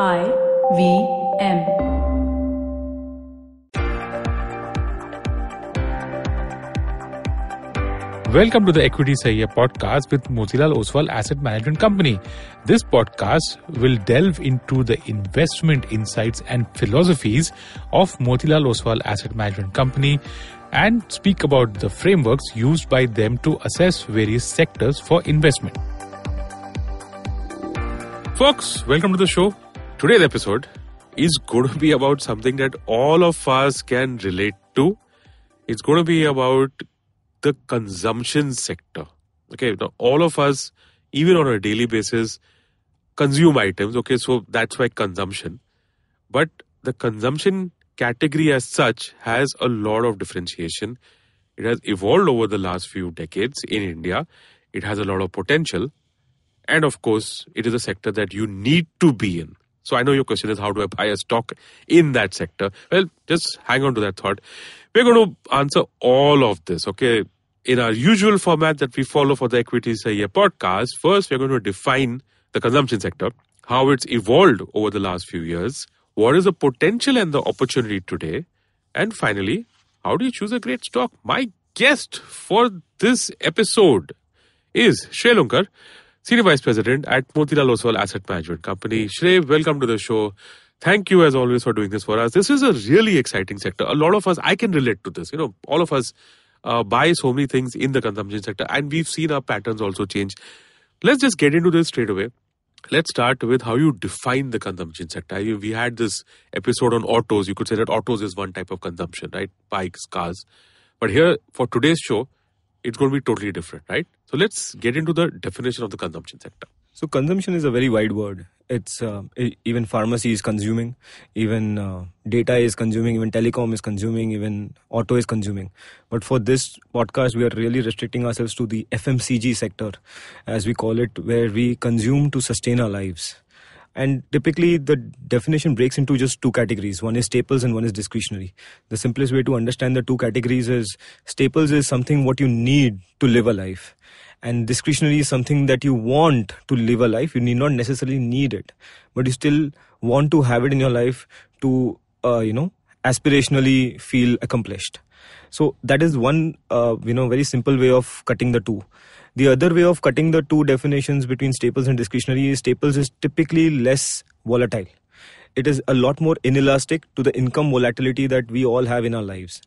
I V M. Welcome to the Equity Sahi Hai podcast with Motilal Oswal Asset Management Company. This podcast will delve into the investment insights and philosophies of Motilal Oswal Asset Management Company and speak about the frameworks used by them to assess various sectors for investment. Folks, welcome to the show. Today's episode is going to be about something that all of us can relate to. It's going to be about the consumption sector. Okay, now all of us, even on a daily basis, consume items. Okay, so that's why consumption. But the consumption category as such has a lot of differentiation. It has evolved over the last few decades in India. It has a lot of potential. And of course, it is a sector that you need to be in. So I know your question is how do I buy a stock in that sector? Well, just hang on to that thought. We're going to answer all of this, okay? In our usual format that we follow for the Equity Sahi Hai podcast, first we're going to define the consumption sector, how it's evolved over the last few years, what is the potential and the opportunity today, and finally, how do you choose a great stock? My guest for this episode is Shrey Lunkar, Senior Vice President at Motilal Oswal Asset Management Company. Shrey, welcome to the show. Thank you as always for doing this for us. This is a really exciting sector. A lot of us, I can relate to this. You know, all of us uh, buy so many things in the consumption sector, and we've seen our patterns also change. Let's just get into this straight away. Let's start with how you define the consumption sector. We had this episode on autos. You could say that autos is one type of consumption, right? Bikes, cars. But here, for today's show, it's going to be totally different, right? So let's get into the definition of the consumption sector. So consumption is a very wide word. It's uh, even pharmacy is consuming, even uh, data is consuming, even telecom is consuming, even auto is consuming. But for this podcast, we are really restricting ourselves to the FMCG sector, as we call it, where we consume to sustain our lives. And typically, the definition breaks into just two categories. One is staples and one is discretionary. The simplest way to understand the two categories is staples is something what you need to live a life. And discretionary is something that you want to live a life. You need not necessarily need it, but you still want to have it in your life to, uh, you know, aspirationally feel accomplished. So that is one, uh, you know, very simple way of cutting the two. The other way of cutting the two definitions between staples and discretionary is staples is typically less volatile. It is a lot more inelastic to the income volatility that we all have in our lives.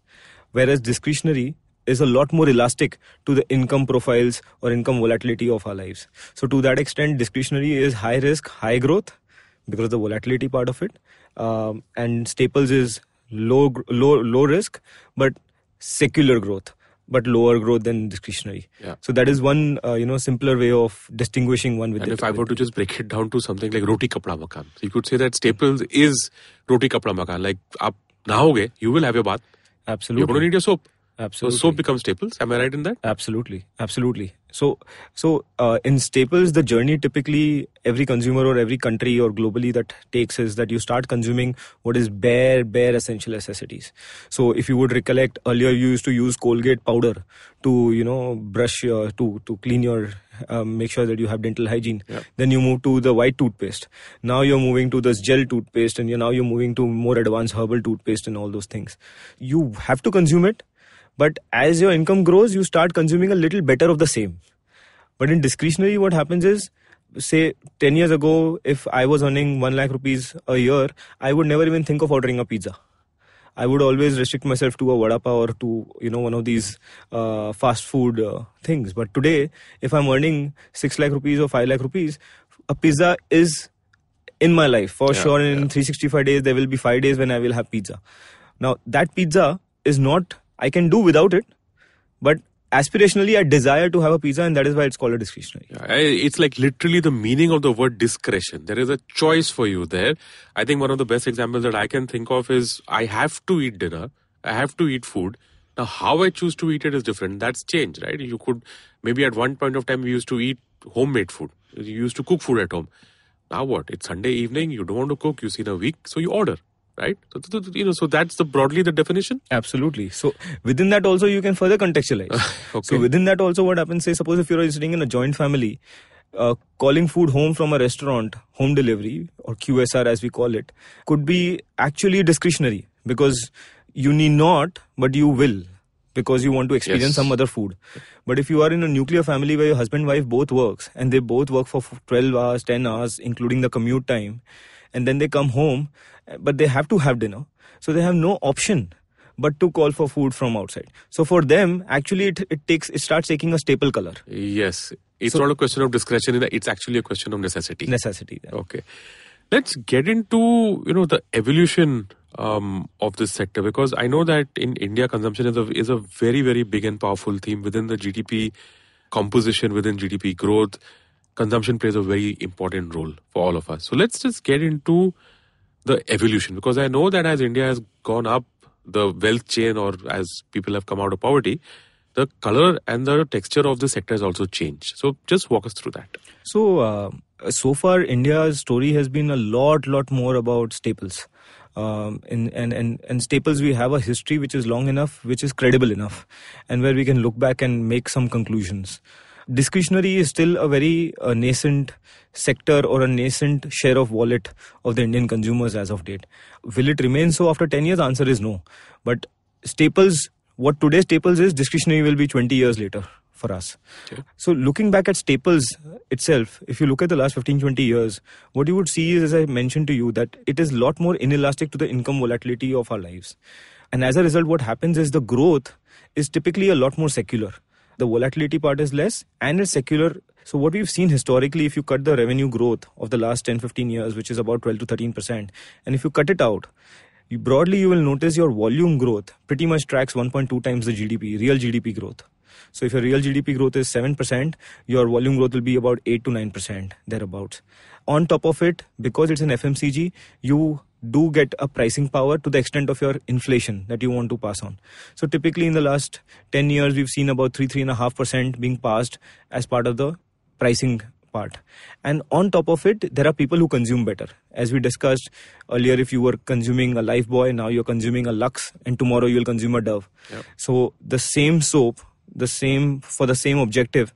Whereas discretionary is a lot more elastic to the income profiles or income volatility of our lives. So to that extent, discretionary is high risk, high growth because of the volatility part of it. Um, and staples is low, low, low risk, but secular growth, but lower growth than discretionary. Yeah. So that is one, uh, you know, simpler way of distinguishing one with. And if I were to just break it down to something like roti kapda makan, so you could say that Staples is roti kapda makan. Like, aap nahoge, you will have your bath. Absolutely. You're going to need your soap. So absolutely. soap becomes staples. Am I right in that? absolutely absolutely so so uh, in staples the journey typically every consumer or every country or globally that takes is that you start consuming what is bare bare essential necessities so if you would recollect earlier you used to use colgate powder to you know brush your to to clean your um, make sure that you have dental hygiene Yeah. then you move to the white toothpaste now you're moving to this gel toothpaste and you now you're moving to more advanced herbal toothpaste and all those things you have to consume it but as your income grows you start consuming a little better of the same. But in discretionary what happens is say 10 years ago if i was earning 1 lakh rupees a year i would never even think of ordering a pizza. I would always restrict myself to a vada pav or to you know one of these uh, fast food uh, things. But today if i'm earning 6 lakh rupees or 5 lakh rupees a pizza is in my life. For Yeah, sure in 365 days there will be 5 days when i will have pizza. Now that pizza is not i can do without it but aspirationally i desire to have a pizza and that is why it's called a discretionary Yeah, It's like literally the meaning of the word discretion. There is a choice for you there. I think one of the best examples that I can think of is I have to eat dinner. I have to eat food. Now, how I choose to eat it is different. That's changed, right? You could maybe at one point of time we used to eat homemade food. You used to cook food at home. Now what? It's Sunday evening. You don't want to cook. You see in a week, so you order, right? So, you know, so that's the broadly the definition. Absolutely. So within that also you can further contextualize. Okay. So within that also what happens, say suppose if you're sitting in a joint family, uh, calling food home from a restaurant, home delivery or QSR as we call it, could be actually discretionary because you need not, but you will because you want to experience Yes. some other food. But if you are in a nuclear family where your husband wife both works and they both work for 12 hours, 10 hours, including the commute time, and then they come home, but they have to have dinner, so they have no option but to call for food from outside. So for them, actually, it, it takes it starts taking a staple color Yes. It's So- not a question of discretion, it's actually a question of necessity. necessity. Okay. Let's get into you know the evolution um, of this sector because I know that in India consumption is a is a very very big and powerful theme within the GDP composition within GDP growth. Consumption plays a very important role for all of us. So let's just get into the evolution because I know that as India has gone up the wealth chain or as people have come out of poverty, the color and the texture of the sector has also changed. So just walk us through that. So uh, so far, India's story has been a lot, lot more about staples. Um, in, and, and, and staples, we have a history which is long enough, which is credible enough, and where we can look back and make some conclusions. Discretionary is still a very uh, nascent sector or a nascent share of wallet of the Indian consumers as of date. Will it remain so after 10 years? The answer is no. But staples, what today's staples is, discretionary will be 20 years later for us. Okay. So looking back at staples itself, if you look at the last 15, 20 years, what you would see is, as I mentioned to you, that it is a lot more inelastic to the income volatility of our lives. And as a result, what happens is the growth is typically a lot more secular. The volatility part is less and it's secular. So what we've seen historically, if you cut the revenue growth of the last 10, 15 years, which is about 12 to 13%, and if you cut it out, you, broadly you will notice your volume growth pretty much tracks 1.2 times the GDP, real GDP growth. So if your real GDP growth is 7%, your volume growth will be about 8 to 9% thereabouts. On top of it, because it's an FMCG, you do get a pricing power to the extent of your inflation that you want to pass on. So typically in the last 10 years, we've seen about 3, 3.5% being passed as part of the pricing part. And on top of it, there are people who consume better. As we discussed earlier, if you were consuming a Lifebuoy, now you're consuming a Lux, and tomorrow you'll consume a Dove. Yep. So the same soap, the same for the same objective,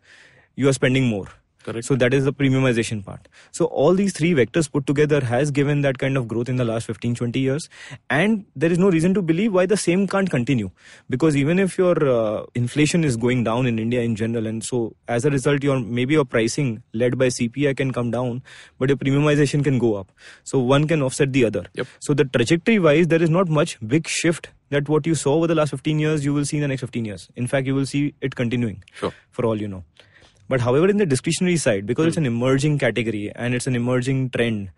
you are spending more. Correct. So that is the premiumization part. So all these three vectors put together has given that kind of growth in the last 15, 20 years. And there is no reason to believe why the same can't continue. Because even if your uh, inflation is going down in India in general, and so as a result, your maybe your pricing led by CPI can come down, but your premiumization can go up. So one can offset the other. Yep. So the trajectory wise, there is not much big shift that what you saw over the last 15 years, you will see in the next 15 years. In fact, you will see it continuing Sure. for all you know. But however, in the discretionary side, because it's an emerging category and it's an emerging trend,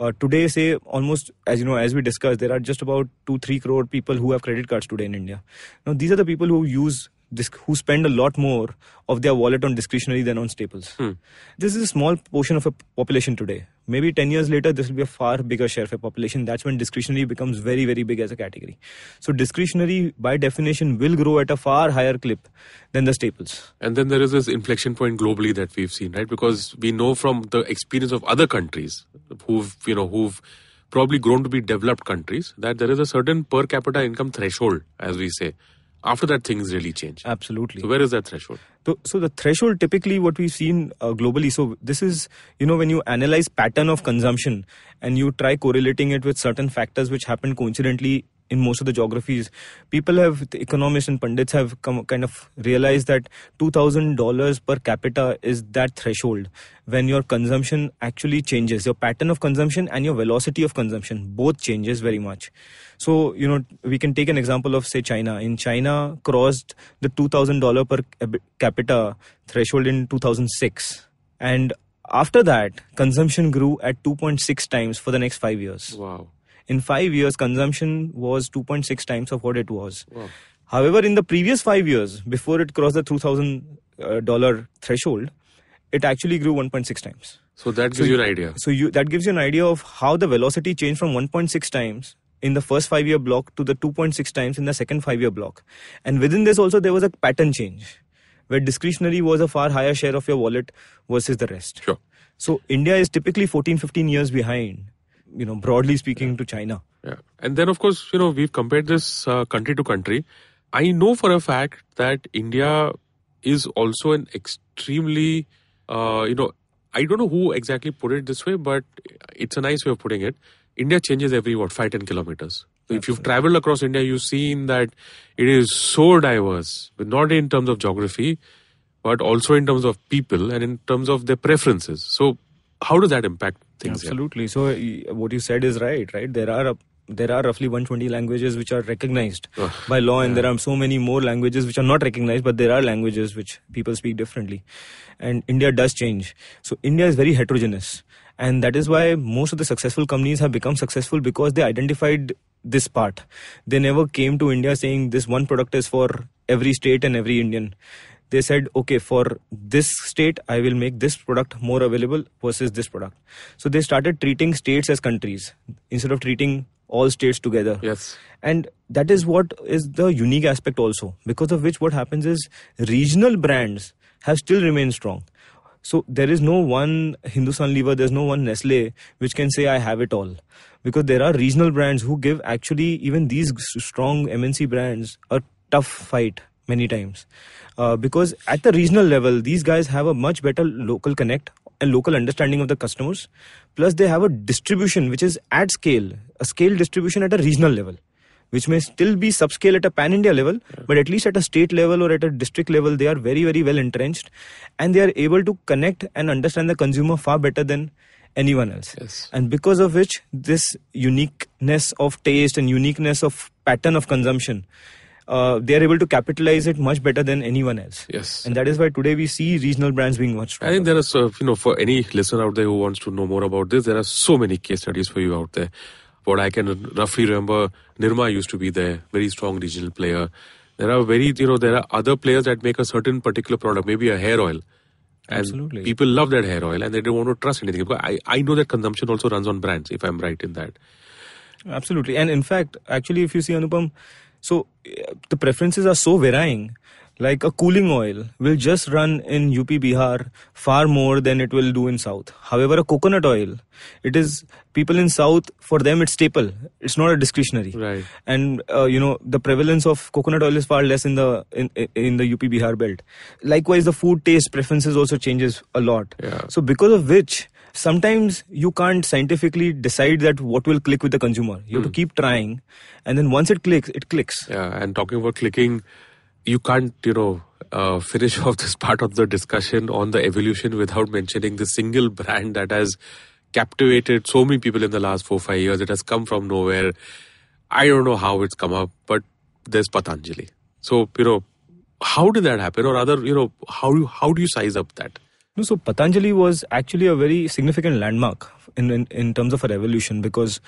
uh, today, say almost as you know, as we discussed, there are just about two, three crore people who have credit cards today in India. Now, these are the people who use who spend a lot more of their wallet on discretionary than on staples. Hmm. This is a small portion of a population today. Maybe 10 years later, this will be a far bigger share of a population. That's when discretionary becomes very, very big as a category. So, discretionary, by definition, will grow at a far higher clip than the staples. And then there is this inflection point globally that we've seen, right? Because we know from the experience of other countries who've, you know, who've probably grown to be developed countries that there is a certain per capita income threshold, as we say. After that, things really change. Absolutely. So where is that threshold? So, so the threshold typically what we've seen uh, globally. So this is you know when you analyze pattern of consumption and you try correlating it with certain factors which happen coincidentally in most of the geographies, people have economists and pundits have come kind of realized that two thousand dollars per capita is that threshold when your consumption actually changes, your pattern of consumption and your velocity of consumption both changes very much. So you know we can take an example of say China. In China, crossed the two thousand dollar per capita threshold in two thousand six, and after that, consumption grew at two point six times for the next five years. Wow. In five years, consumption was 2.6 times of what it was. Wow. However, in the previous five years, before it crossed the $2,000 uh, threshold, it actually grew 1.6 times. So that gives you an idea. So you, that gives you an idea of how the velocity changed from 1.6 times in the first five year block to the 2.6 times in the second five year block. And within this also there was a pattern change where discretionary was a far higher share of your wallet versus the rest. Sure. So India is typically 14, 15 years behind, you know, broadly speaking to China. Yeah. And then, of course, you know, we've compared this uh, country to country. I know for a fact that India is also an extremely, uh, you know, I don't know who exactly put it this way, but it's a nice way of putting it. India changes every what five ten kilometers. So if you've traveled across India, you've seen that it is so diverse, but not in terms of geography, but also in terms of people and in terms of their preferences. So how does that impact things? here? Absolutely. So what you said is right. Right. There are a, there are roughly 120 languages which are recognized by law, and there are so many more languages which are not recognized, but there are languages which people speak differently. And India does change. So India is very heterogeneous, and that is why most of the successful companies have become successful because they identified this part. They never came to India saying this one product is for every state and every Indian they said okay for this state i will make this product more available versus this product. So they started treating states as countries instead of treating all states together. Yes. and that is what is the unique aspect also because of which what happens is regional brands have still remained strong. So there is no one hindustan lever there's no one nestle which can say i have it all. Because there are regional brands who give actually even these strong mnc brands a tough fight many times uh, because at the regional level these guys have a much better local connect and local understanding of the customers plus they have a distribution which is at scale a scale distribution at a regional level which may still be subscale at a pan India level, but at least at a state level or at a district level, they are very, very well entrenched and they are able to connect and understand the consumer far better than anyone else. Yes. And because of which, this uniqueness of taste and uniqueness of pattern of consumption, uh, they are able to capitalize it much better than anyone else. Yes. And that is why today we see regional brands being much Stronger. I think there is, uh, you know, for any listener out there who wants to know more about this, there are so many case studies for you out there. What I can roughly remember, Nirma used to be there, very strong regional player. There are very, you know, there are other players that make a certain particular product, maybe a hair oil. And Absolutely. people love that hair oil and they don't want to trust anything. Because I, I know that consumption also runs on brands, if I'm right in that. Absolutely. And in fact, actually, if you see Anupam, so uh, the preferences are so varying. Like a cooling oil will just run in UP Bihar far more than it will do in South. However, a coconut oil, it is people in South, for them it's staple. It's not a discretionary. Right. And uh, you know the prevalence of coconut oil is far less in the in, in the UP Bihar belt. Likewise, the food taste preferences also changes a lot. Yeah. So because of which sometimes you can't scientifically decide that what will click with the consumer. You have to keep trying, and then once it clicks, it clicks. Yeah, and talking about clicking, you can't, you know, uh, finish off this part of the discussion on the evolution without mentioning the single brand that has captivated so many people in the last four, five years. It has come from nowhere. I don't know how it's come up, but there's Patanjali. So, you know, how did that happen? Or other, you know, how, you- how do you size up that? No, so Patanjali was actually a very significant landmark in, in in terms of a revolution because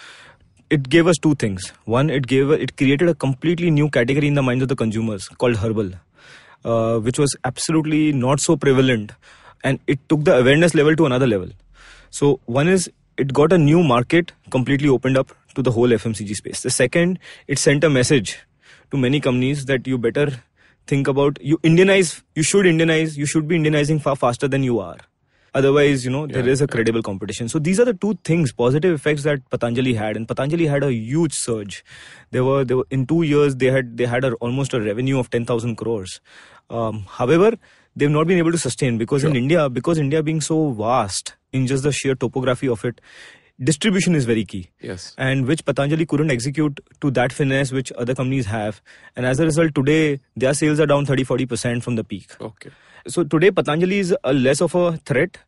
it gave us two things. One, it gave it created a completely new category in the minds of the consumers called herbal, uh, which was absolutely not so prevalent, and it took the awareness level to another level. So one is it got a new market completely opened up to the whole FMCG space. The second, it sent a message to many companies that you better think about you Indianize. You should Indianize. You should be Indianizing far faster than you are. Otherwise, you know, there Yeah, is a credible competition. So these are the two things, positive effects that Patanjali had, and Patanjali had a huge surge. They were, they were in two years they had they had a, almost a revenue of ten thousand crores. Um, however, they've not been able to sustain because in India, because India being so vast in just the sheer topography of it, distribution is very key Yes. and which Patanjali couldn't execute to that finesse which other companies have. And as a result, today their sales are down 30 40% from the peak. Okay. So today Patanjali is a less of a threat,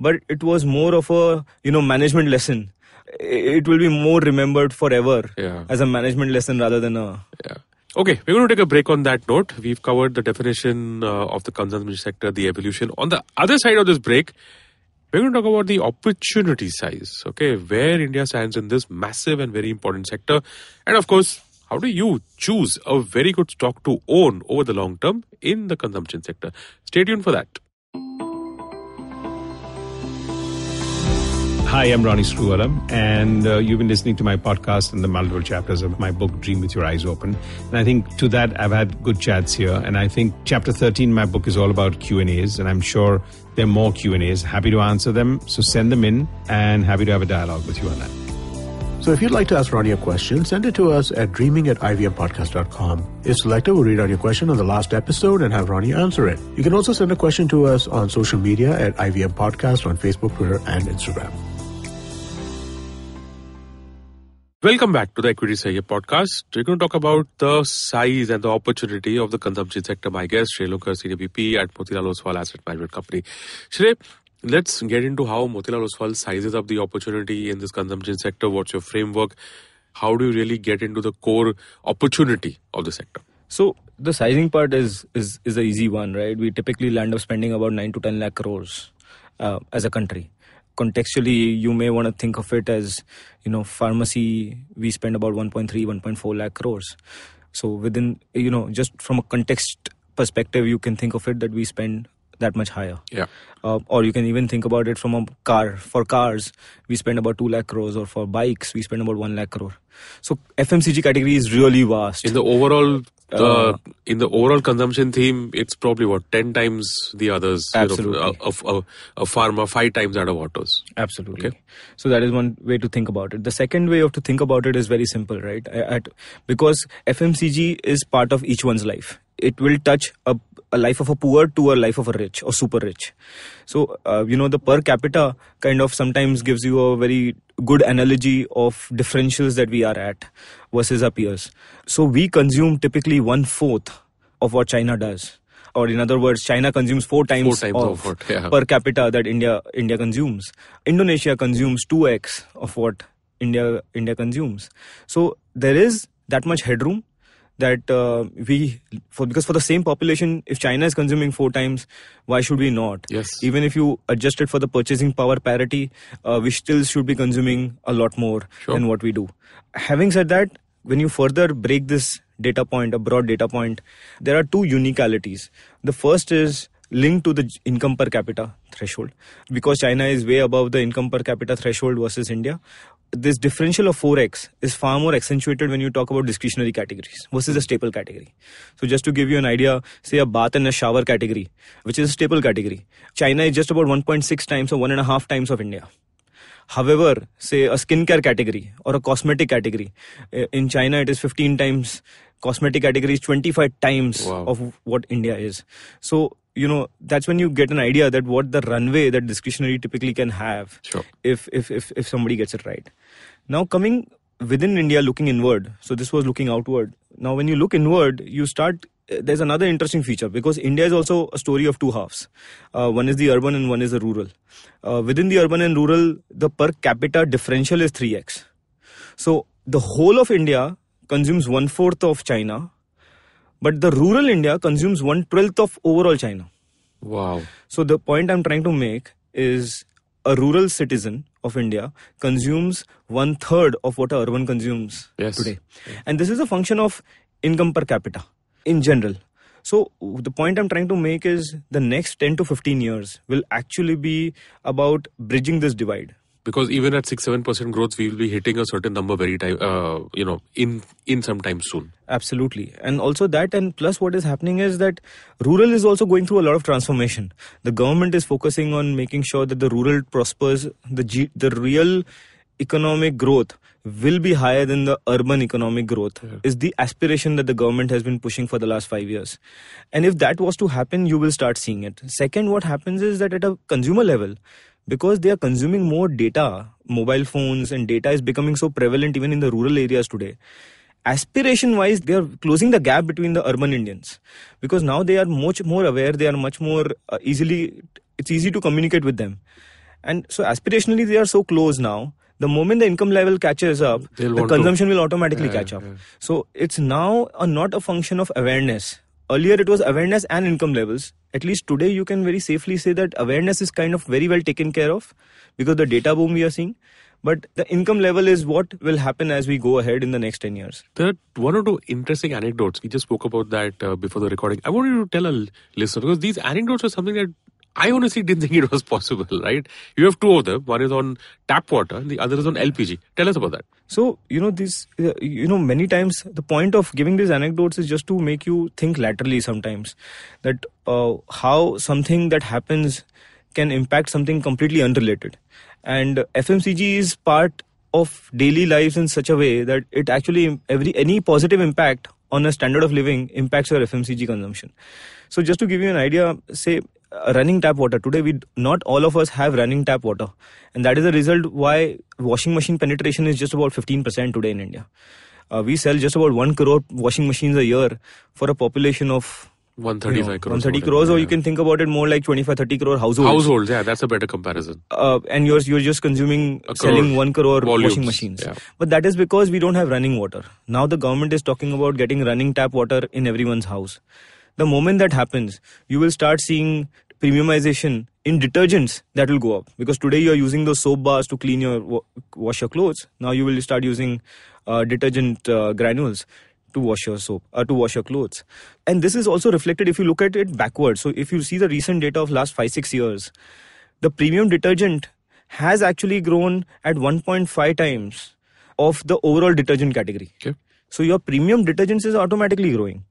but it was more of a you know management lesson. It will be more remembered forever Yeah. as a management lesson rather than a Yeah. Okay, we're going to take a break on that note. We've covered the definition uh, of the consumption sector, the evolution. On the other side of this break, we're going to talk about the opportunity size, okay, where India stands in this massive and very important sector. And of course, how do you choose a very good stock to own over the long term in the consumption sector? Stay tuned for that. Hi, I'm Ronnie Screwvala, and uh, you've been listening to my podcast and the multiple chapters of my book, Dream with Your Eyes Open. And I think to that, I've had good chats here. And I think chapter 13, my book is all about Q&As, and I'm sure there are more Q&As. Happy to answer them, so send them in, and happy to have a dialogue with you on that. So if you'd like to ask Ronnie a question, send it to us at dreaming at ivmpodcast.com. If selected, we'll read out your question on the last episode and have Ronnie answer it. You can also send a question to us on social media at IVM Podcast on Facebook, Twitter, and Instagram. Welcome back to the Equity Sahi Hai podcast. We're going to talk about the size and the opportunity of the consumption sector. My guest, Shrey Lunkar, Senior VP at Motilal Oswal Asset Management Company. Shrey, let's get into how Motilal Oswal sizes up the opportunity in this consumption sector. What's your framework? How do you really get into the core opportunity of the sector? So the sizing part is is is an easy one, right? We typically land up spending about nine to ten lakh crores uh, as a country. Contextually, you may want to think of it as, you know, pharmacy. We spend about 1.3, 1.4 lakh crores. So within, you know, just from a context perspective, you can think of it that we spend that much higher. Yeah. Uh, or you can even think about it from a car. For cars, we spend about 2 lakh crores, or for bikes, we spend about 1 lakh crore. So FMCG category is really vast. In the overall uh, Uh, in the overall consumption theme, it's probably what ten times the others. you know, Absolutely. a, a, a, a pharma five times out of autos. Absolutely. Okay. So that is one way to think about it. The second way of to think about it is very simple, right? At, because FMCG is part of each one's life. It will touch a, a life of a poor to a life of a rich or super rich. So uh, you know the per capita kind of sometimes gives you a very good analogy of differentials that we are at versus our peers. So we consume typically one fourth of what China does. Or in other words, China consumes four times, times of, of yeah. per capita that India India consumes. Indonesia consumes two x of what India India consumes. So there is that much headroom that uh, we for because for the same population, if China is consuming four times, why should we not? Yes. Even if you adjust it for the purchasing power parity, uh, we still should be consuming a lot more Sure. than what we do. Having said that, when you further break this data point, a broad data point, there are two uniqualities. The first is linked to the income per capita threshold. Because China is way above the income per capita threshold versus India, this differential of 4x is far more accentuated when you talk about discretionary categories versus a staple category. So just to give you an idea, say a bath and a shower category, which is a staple category. China is just about 1.6 times or one and a half times of India. However, say a skincare category or a cosmetic category, uh, in China it is 15 times, cosmetic category is 25 times Wow. of what India is. So, you know, that's when you get an idea that what the runway that discretionary typically can have Sure. if, if, if, if somebody gets it right. Now, coming within India, looking inward. So, this was looking outward. Now, when you look inward, you start. There's another interesting feature because India is also a story of two halves. Uh, one is the urban and one is the rural. Uh, within the urban and rural, the per capita differential is 3x. So, the whole of India consumes one fourth of China, but the rural India consumes one twelfth of overall China. Wow. So the point I'm trying to make is a rural citizen of India consumes one third of what a urban consumes Yes. today. And this is a function of income per capita in general. So the point I'm trying to make is the next 10 to 15 years will actually be about bridging this divide. Because even at six seven percent growth, we will be hitting a certain number very time. Uh, you know, in in some time soon. Absolutely. And also that and plus what is happening is that rural is also going through a lot of transformation. The government is focusing on making sure that the rural prospers, the G, the real economic growth will be higher than the urban economic growth is the aspiration that the government has been pushing for the last 5 years. And if that was to happen you will start seeing it. Second what happens is that at a consumer level because they are consuming more data, mobile phones and data is becoming so prevalent even in the rural areas today. Aspiration wise they are closing the gap between the urban indians. Because now they are much more aware they are much more uh, easily it's easy to communicate with them. And so aspirationally they are so close now. The moment the income level catches up They'll the want to- consumption will automatically Yeah, catch up. yeah. so it's now a, not a function of awareness earlier it was awareness and income levels at least today you can very safely say that awareness is kind of very well taken care of because the data boom we are seeing but the income level is what will happen as we go ahead in the next 10 years There are one or two interesting anecdotes. We just spoke about that uh, before the recording. I wanted to tell a listener because these anecdotes are something that I honestly didn't think it was possible, right? You have two of them. One is on tap water and the other is on LPG. Tell us about that. So, you know, these, uh, you know, many times the point of giving these anecdotes is just to make you think laterally sometimes that uh, how something that happens can impact something completely unrelated. And FMCG is part of daily lives in such a way that it actually every any positive impact on a standard of living impacts your FMCG consumption. So just to give you an idea, say running tap water today we not all of us have running tap water and that is the result why washing machine penetration is just about 15% today in India. Uh, we sell just about 1 crore washing machines a year for a population of 135 you know, crores. 130 whatever, crores, or yeah. you can think about it more like 25, 30 crore households. Households, yeah, that's a better comparison. Uh, and you're you're just consuming, selling one crore volumes, washing machines. yeah. But that is because we don't have running water. Now the government is talking about getting running tap water in everyone's house. The moment that happens, you will start seeing premiumization in detergents that will go up. Because today you are using those soap bars to clean your wa- wash your clothes. Now you will start using uh, detergent uh, granules to wash your soap uh, to wash your clothes. And this is also reflected if you look at it backwards so if you see the recent data of last 5 6 years the premium detergent has actually grown at 1.5 times of the overall detergent category. Okay. so your premium detergents is automatically growing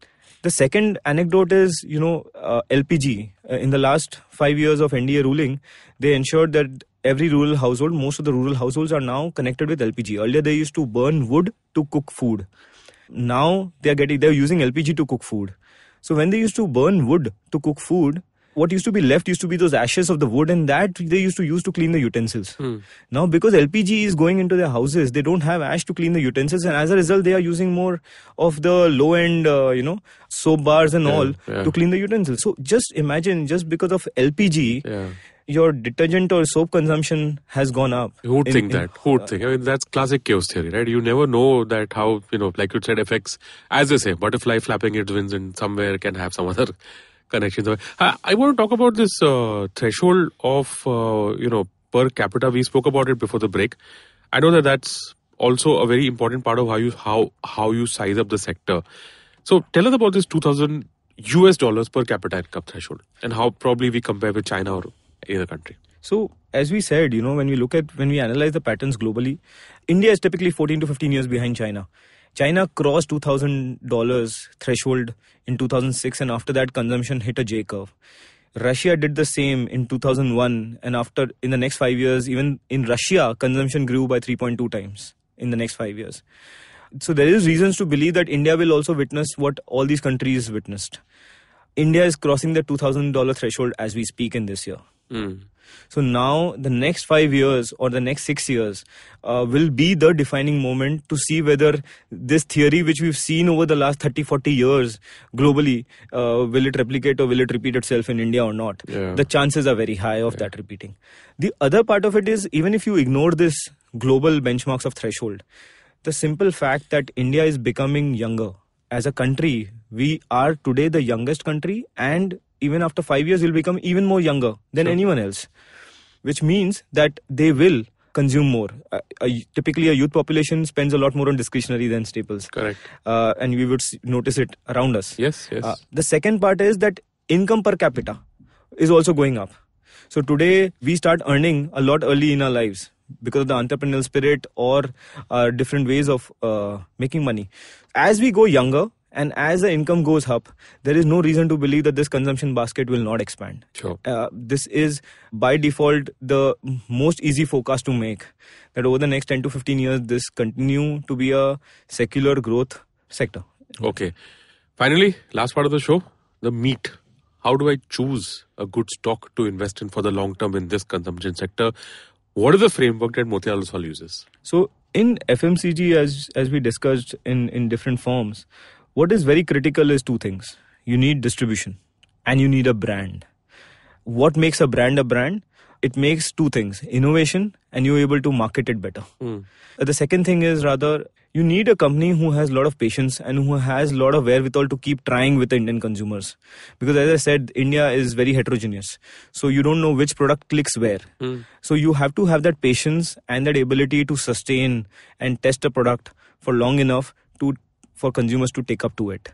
the second anecdote is you know uh, lpg uh, in the last 5 years of nda ruling they ensured that every rural household most of the rural households are now connected with lpg earlier they used to burn wood to cook food. Now they are getting they're using lpg to cook food. So when they used to burn wood to cook food what used to be left used to be those ashes of the wood and that they used to use to clean the utensils now because lpg is going into their houses they don't have ash to clean the utensils and as a result they are using more of the low end uh, you know soap bars and Yeah, all yeah. to clean the utensils so just imagine just because of lpg Yeah. your detergent or soap consumption has gone up Who would in- think in- that? Who would think? I mean, that's classic chaos theory, right? You never know that how, you know, like you said, affects, as they say, butterfly flapping its wings and somewhere can have some other connections. I, I want to talk about this uh, threshold of, uh, you know, per capita. We spoke about it before the break. I know that that's also a very important part of how you how how you size up the sector. So tell us about this 2000 US dollars per capita income threshold and how probably we compare with China or any other country. So, as we said, you know, when we look at when we analyze the patterns globally, India is typically 14 to 15 years behind China. China crossed $2,000 threshold in 2006, and after that, consumption hit a J curve. Russia did the same in 2001, and after in the next five years, even in Russia, consumption grew by 3.2 times in the next five years. So there is reasons to believe that India will also witness what all these countries witnessed. India is crossing the $2,000 threshold as we speak in this year. Mm. So now the next five years or the next six years uh, will be the defining moment to see whether this theory which we've seen over the last 30, 40 years globally, uh, will it replicate or will it repeat itself in India or not? Yeah. The chances are very high of that repeating. The other part of it is even if you ignore this global benchmarks of threshold, the simple fact that India is becoming younger as a country, we are today the youngest country, and even after five years, you'll become even more younger than anyone else, which means that they will consume more. Uh, a, typically, a youth population spends a lot more on discretionary than staples. Correct. Uh, and we would notice it around us. Yes, yes. Uh, the second part is that income per capita is also going up. So today we start earning a lot early in our lives because of the entrepreneurial spirit or uh, different ways of uh, making money. As we go younger and as the income goes up, there is no reason to believe that this consumption basket will not expand. Sure. Uh, this is by default the most easy forecast to make that over the next 10 to 15 years this continue to be a secular growth sector. Okay. Finally, last part of the show, the meat. How do I choose a good stock to invest in for the long term in this consumption sector? What is the framework that Motilal Oswal uses? So in FMCG, as as we discussed in in different forms, what is very critical is two things: you need distribution, and you need a brand. What makes a brand a brand? It makes two things: innovation, and you're able to market it better. Uh, The second thing is rather you need a company who has a lot of patience and who has a lot of wherewithal to keep trying with the Indian consumers. Because as I said, India is very heterogeneous. So you don't know which product clicks where. So you have to have that patience and that ability to sustain and test a product for long enough for consumers to take up to it.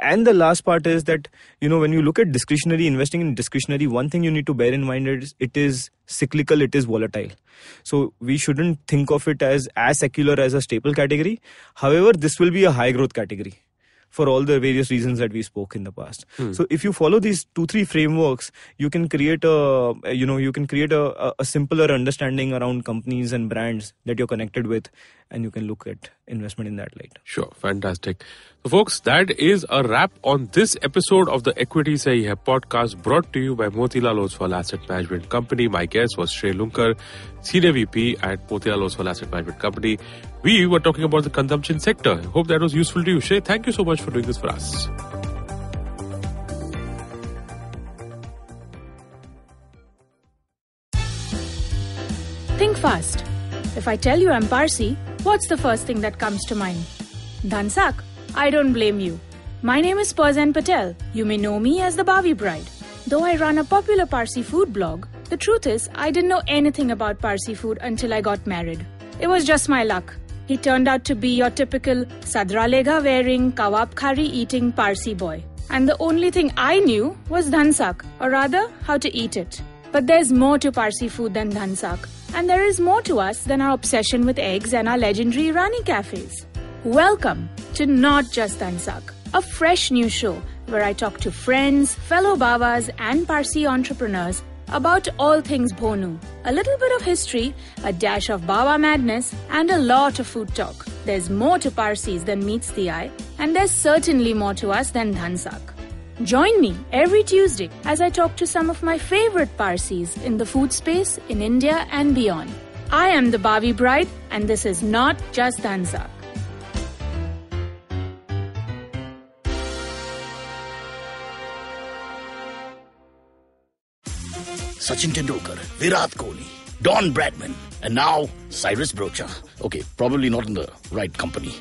And the last part is that, you know, when you look at discretionary investing in discretionary, one thing you need to bear in mind is it is cyclical, it is volatile. So we shouldn't think of it as as secular as a staple category. However, this will be a high growth category for all the various reasons that we spoke in the past. Hmm. So if you follow these two three frameworks, you can create a you know you can create a, a, simpler understanding around companies and brands that you're connected with, and you can look at investment in that light. Sure, fantastic. So, folks, that is a wrap on this episode of the Equity Sahi Hai podcast brought to you by Motilal Oswal Asset Management Company. My guest was Shrey Lunkar, Senior VP at Motilal Oswal Asset Management Company. We were talking about the consumption sector. Hope that was useful to you. Shrey, thank you so much for doing this for us. Think fast. If I tell you I'm Parsi, what's the first thing that comes to mind? Dhansak. I don't blame you. My name is Perzan Patel. You may know me as the Bawi Bride. Though I run a popular Parsi food blog, the truth is I didn't know anything about Parsi food until I got married. It was just my luck. He turned out to be your typical sadralega wearing, kawab khari eating Parsi boy. And the only thing I knew was dhansak, or rather, how to eat it. But there's more to Parsi food than dhansak. And there is more to us than our obsession with eggs and our legendary Irani cafes. Welcome to Not Just Dhansak, a fresh new show where I talk to friends, fellow Babas, and Parsi entrepreneurs about all things Bhonu. A little bit of history, a dash of Baba madness, and a lot of food talk. There's more to Parsis than meets the eye, and there's certainly more to us than Dhansak. Join me every Tuesday as I talk to some of my favorite Parsis in the food space in India and beyond. I am the Bawi Bride, and this is not just Dhansak. Sachin Tendulkar, Virat Kohli, Don Bradman, and now Cyrus Broacha. Okay, probably not in the right company.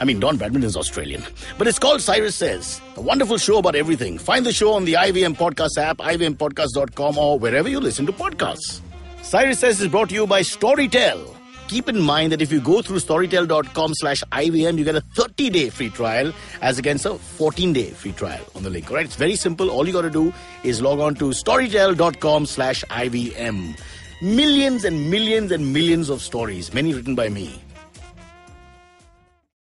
I mean, Don Bradman is Australian. But it's called Cyrus Says, a wonderful show about everything. Find the show on the IVM Podcast app, ivmpodcast.com, or wherever you listen to podcasts. Cyrus Says is brought to you by Storytel. Keep in mind that if you go through storytel.com slash IVM, you get a 30 day free trial as against a 14 day free trial on the link. All right, it's very simple. All you got to do is log on to storytel.com slash IVM. Millions and millions and millions of stories, many written by me.